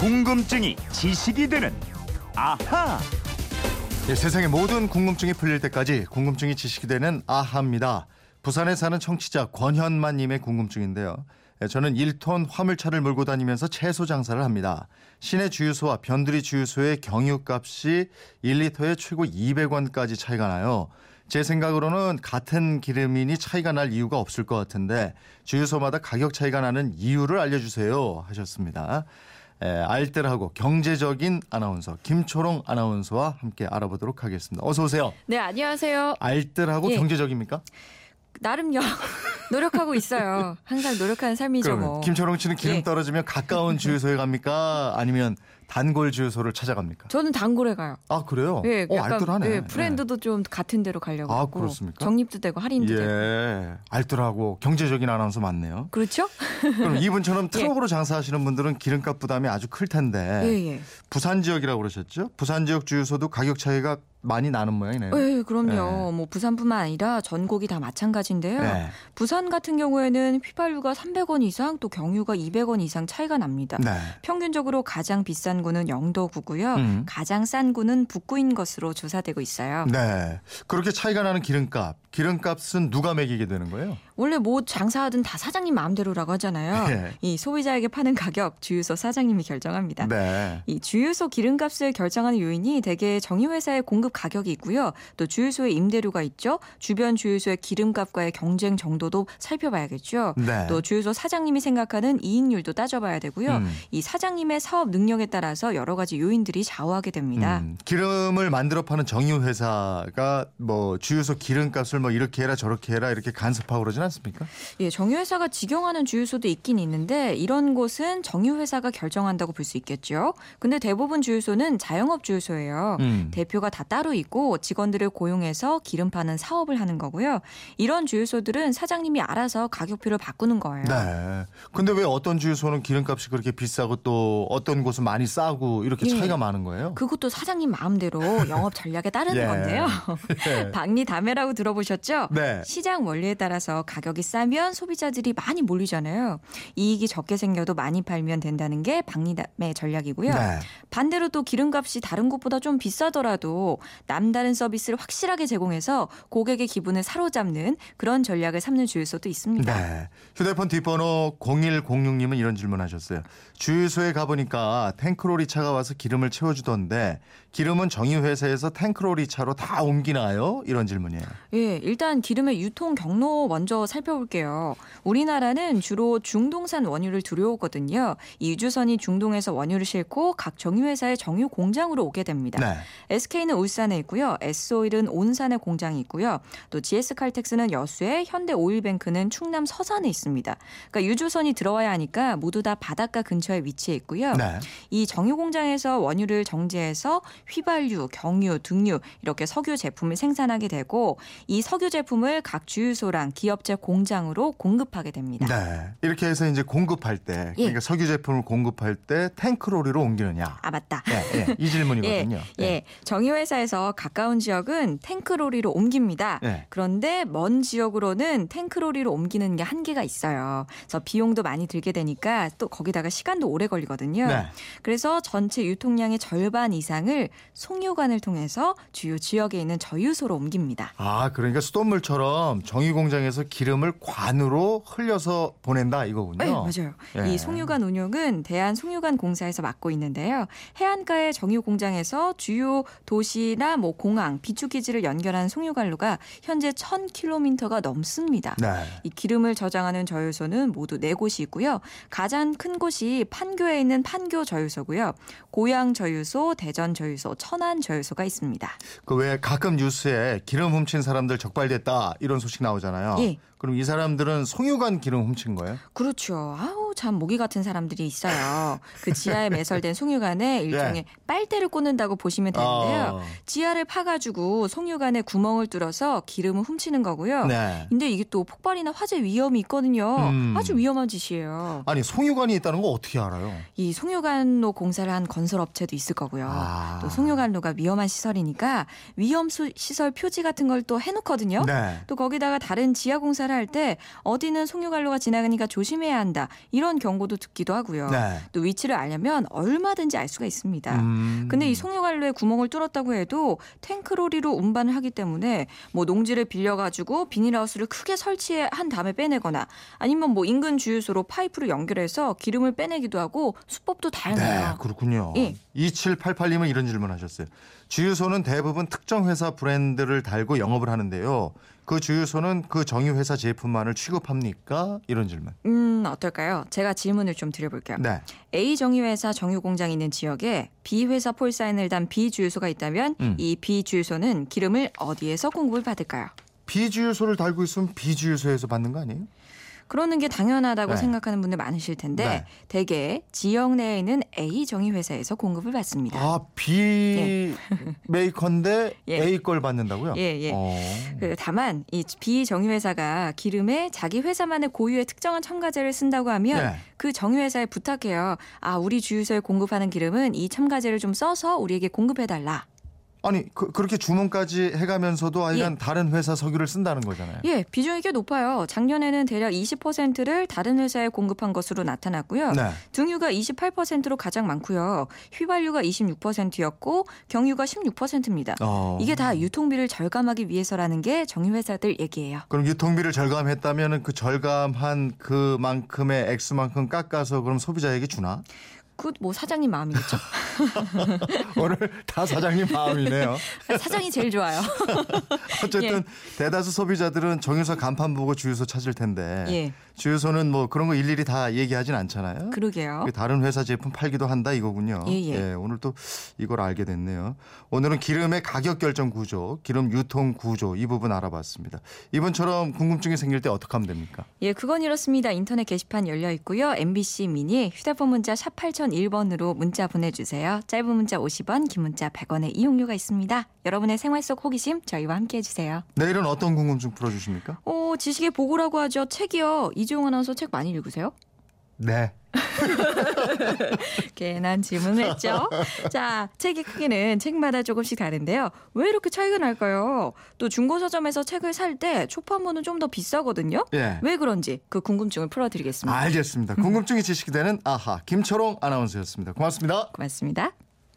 궁금증이 지식이 되는 아하. 예, 세상의 모든 궁금증이 풀릴 때까지 궁금증이 지식이 되는 아하입니다. 부산에 사는 청취자 권현만님의 궁금증인데요. 예, 저는 1톤 화물차를 몰고 다니면서 채소 장사를 합니다. 시내 주유소와 변두리 주유소의 경유값이 1리터에 최고 200원까지 차이가 나요. 제 생각으로는 같은 기름이니 차이가 날 이유가 없을 것 같은데 주유소마다 가격 차이가 나는 이유를 알려주세요 하셨습니다. 에, 알뜰하고 경제적인 아나운서 김초롱 아나운서와 함께 알아보도록 하겠습니다. 어서 오세요. 네, 안녕하세요. 알뜰하고 예. 경제적입니까? 나름요. 노력하고 있어요. 항상 노력하는 삶이죠, 뭐. 김초롱 씨는 기름 예. 떨어지면 가까운 주유소에 갑니까? 아니면 단골 주유소를 찾아갑니까? 저는 단골에 가요. 아 그래요? 예, 어, 약간 알뜰하네. 예, 브랜드도 좀 같은 데로 가려고 아, 하고 그렇습니까? 적립도 되고 할인도 되고. 예, 알뜰하고 경제적인 아나운서 맞네요. 그렇죠? 그럼 이분처럼 예. 트럭으로 장사하시는 분들은 기름값 부담이 아주 클 텐데 예, 예. 부산 지역이라고 그러셨죠? 부산 지역 주유소도 가격 차이가 많이 나는 모양이네요. 예, 그럼요. 네. 뭐 부산뿐만 아니라 전국이 다 마찬가지인데요. 네. 부산 같은 경우에는 휘발유가 300원 이상 또 경유가 200원 이상 차이가 납니다. 네. 평균적으로 가장 비싼 구는 영도구고요. 음. 가장 싼 구는 북구인 것으로 조사되고 있어요. 네. 그렇게 차이가 나는 기름값. 기름값은 누가 매기게 되는 거예요? 원래 뭐 장사하든 다 사장님 마음대로라고 하잖아요. 예. 이 소비자에게 파는 가격 주유소 사장님이 결정합니다. 네. 이 주유소 기름값을 결정하는 요인이 대개 정유회사의 공급 가격이 있고요. 또 주유소의 임대료가 있죠. 주변 주유소의 기름값과의 경쟁 정도도 살펴봐야겠죠. 네. 또 주유소 사장님이 생각하는 이익률도 따져봐야 되고요. 음. 이 사장님의 사업 능력에 따라서 여러 가지 요인들이 좌우하게 됩니다. 음, 기름을 만들어 파는 정유 회사가 뭐 주유소 기름값을 뭐 이렇게 해라 저렇게 해라 이렇게 간섭하고 그러진 않습니까? 예, 정유회사가 직영하는 주유소도 있긴 있는데 이런 곳은 정유회사가 결정한다고 볼 수 있겠죠. 근데 대부분 주유소는 자영업 주유소예요. 음. 대표가 다 따로 있고 직원들을 고용해서 기름 파는 사업을 하는 거고요. 이런 주유소들은 사장님이 알아서 가격표를 바꾸는 거예요. 네. 근데 왜 어떤 주유소는 기름값이 그렇게 비싸고 또 어떤 곳은 많이 싸고 이렇게 예. 차이가 많은 거예요? 그것도 사장님 마음대로 영업 전략에 따르는 예. 건데요. 예. 박리담회라고 들어보셨 죠? 네. 시장 원리에 따라서 가격이 싸면 소비자들이 많이 몰리잖아요. 이익이 적게 생겨도 많이 팔면 된다는 게 박리담의 전략이고요. 네. 반대로 또 기름값이 다른 곳보다 좀 비싸더라도 남다른 서비스를 확실하게 제공해서 고객의 기분을 사로잡는 그런 전략을 삼는 주유소도 있습니다. 네. 휴대폰 뒷번호 0106님은 이런 질문하셨어요. 주유소에 가보니까 탱크로리 차가 와서 기름을 채워주던데 기름은 정유회사에서 탱크로리 차로 다 옮기나요? 이런 질문이에요. 예, 일단 기름의 유통 경로 먼저 살펴볼게요. 우리나라는 주로 중동산 원유를 들여오거든요. 이 유주선이 중동에서 원유를 싣고 각 정유회사의 정유 공장으로 오게 됩니다. 네. SK는 울산에 있고요. S오일은 온산에 공장이 있고요. 또 GS칼텍스는 여수에, 현대오일뱅크는 충남 서산에 있습니다. 그러니까 유주선이 들어와야 하니까 모두 다 바닷가 근처에 위치해 있고요. 네. 이 정유 공장에서 원유를 정제해서 휘발유, 경유, 등유 이렇게 석유 제품을 생산하게 되고 이 석유 제품을 각 주유소랑 기업체 공장으로 공급하게 됩니다. 네. 이렇게 해서 이제 공급할 때 예. 그러니까 석유 제품을 공급할 때 탱크로리로 옮기느냐. 아 맞다. 예, 예. 이 질문이거든요. 예, 예. 정유회사에서 가까운 지역은 탱크로리로 옮깁니다. 예. 그런데 먼 지역으로는 탱크로리로 옮기는 게 한계가 있어요. 그래서 비용도 많이 들게 되니까 또 거기다가 시간도 오래 걸리거든요. 네. 그래서 전체 유통량의 절반 이상을 송유관을 통해서 주요 지역에 있는 저유소로 옮깁니다. 아, 그러니까 수돗물처럼 정유 공장에서 기름을 관으로 흘려서 보낸다 이거군요. 네, 맞아요. 예. 이 송유관 운용은 대한 송유관 공사에서 맡고 있는데요. 해안가의 정유 공장에서 주요 도시나 뭐 공항, 비축기지를 연결하는 송유관로가 현재 1,000km가 넘습니다. 네. 이 기름을 저장하는 저유소는 모두 네 곳이 있고요. 가장 큰 곳이 판교에 있는 판교 저유소고요. 고양 저유소, 대전 저유소, 천안 저유소가 있습니다. 그왜 가끔 뉴스에 기름 훔친 사람들 적 발됐다 이런 소식 나오잖아요. 예. 그럼 이 사람들은 송유관 기름 훔친 거예요? 그렇죠. 아우 참 모기 같은 사람들이 있어요. 그 지하에 매설된 송유관에 일종의 빨대를 꽂는다고 보시면 되는데요. 어. 지하를 파가지고 송유관에 구멍을 뚫어서 기름을 훔치는 거고요. 네. 근데 이게 또 폭발이나 화재 위험이 있거든요. 음. 아주 위험한 짓이에요. 아니 송유관이 있다는 거 어떻게 알아요? 이 송유관로 공사를 한 건설업체도 있을 거고요. 아. 또 송유관로가 위험한 시설이니까 위험 수- 시설 표지 같은 걸 또 해놓거든요. 네. 또 거기다가 다른 지하 공사를 할 때 어디는 송유관로가 지나가니까 조심해야 한다. 이런 이런 경고도 듣기도 하고요. 네. 또 위치를 알려면 얼마든지 알 수가 있습니다. 음. 근데 이 송유관로에 구멍을 뚫었다고 해도 탱크로리로 운반을 하기 때문에 뭐 농지를 빌려가지고 비닐하우스를 크게 설치한 다음에 빼내거나 아니면 뭐 인근 주유소로 파이프를 연결해서 기름을 빼내기도 하고 수법도 네, 다양해요. 그렇군요. 예. 2788님은 이런 질문 하셨어요. 주유소는 대부분 특정 회사 브랜드를 달고 영업을 하는데요. 그 주유소는 그 정유 회사 제품만을 취급합니까? 이런 질문. 음, 어떨까요? 제가 질문을 좀 드려볼게요. 네. A 정유회사 정유 공장이 있는 지역에 B 회사 폴사인을 단 B 주유소가 있다면 음. 이 B 주유소는 기름을 어디에서 공급을 받을까요? 비주유소를 달고 있으면 비주유소에서 받는 거 아니에요? 그러는 게 당연하다고 네. 생각하는 분들 많으실 텐데 네. 대개 지역 내에 있는 A 정유 회사에서 공급을 받습니다. 아, B 메이커인데 예. A 걸 받는다고요? 예, 예. 어. 그 다만 이 B 정유 회사가 기름에 자기 회사만의 고유의 특정한 첨가제를 쓴다고 하면 네. 그 정유 회사에 부탁해요. 아, 우리 주유소에 공급하는 기름은 이 첨가제를 좀 써서 우리에게 공급해 달라. 아니 그, 그렇게 주문까지 해가면서도 하여간 다른 회사 석유를 쓴다는 거잖아요. 예, 비중이 꽤 높아요. 작년에는 대략 20%를 다른 회사에 공급한 것으로 나타났고요. 네. 등유가 28%로 가장 많고요. 휘발유가 26%였고 경유가 16%입니다. 어. 이게 다 유통비를 절감하기 위해서라는 게 정유 회사들 얘기예요. 그럼 유통비를 절감했다면 그 절감한 그만큼의 액수만큼 깎아서 그럼 소비자에게 주나? 그뭐 사장님 마음이겠죠. 오늘 다 사장님 마음이네요. 사장이 제일 좋아요. 어쨌든 예. 대다수 소비자들은 정유소 간판 보고 주유소 찾을 텐데 예. 주유소는 뭐 그런 거 일일이 다 얘기하진 않잖아요. 그러게요. 다른 회사 제품 팔기도 한다 이거군요. 예, 예. 오늘 또 이걸 알게 됐네요. 오늘은 기름의 가격 결정 구조, 기름 유통 구조 이 부분 알아봤습니다. 이번처럼 궁금증이 생길 때 어떻게 하면 됩니까? 예, 그건 이렇습니다. 인터넷 게시판 열려 있고요. MBC 미니 휴대폰 문자 샵 8001번으로 문자 보내주세요. 짧은 문자 50원, 긴 문자 100원의 이용료가 있습니다. 여러분의 생활 속 호기심 저희와 함께 해주세요. 내일은 어떤 궁금증 풀어주십니까? 오, 지식의 보고라고 하죠. 책이요. 이종원 아나운서 책 많이 읽으세요? 네. 괜한 질문을 했죠. 자, 책의 크기는 책마다 조금씩 다른데요. 왜 이렇게 차이가 날까요? 또 중고 서점에서 책을 살 때 초판본은 좀 더 비싸거든요. 예. 왜 그런지 그 궁금증을 풀어드리겠습니다. 알겠습니다. 궁금증이 지식이 되는 아하 김철홍 아나운서였습니다. 고맙습니다. 고맙습니다.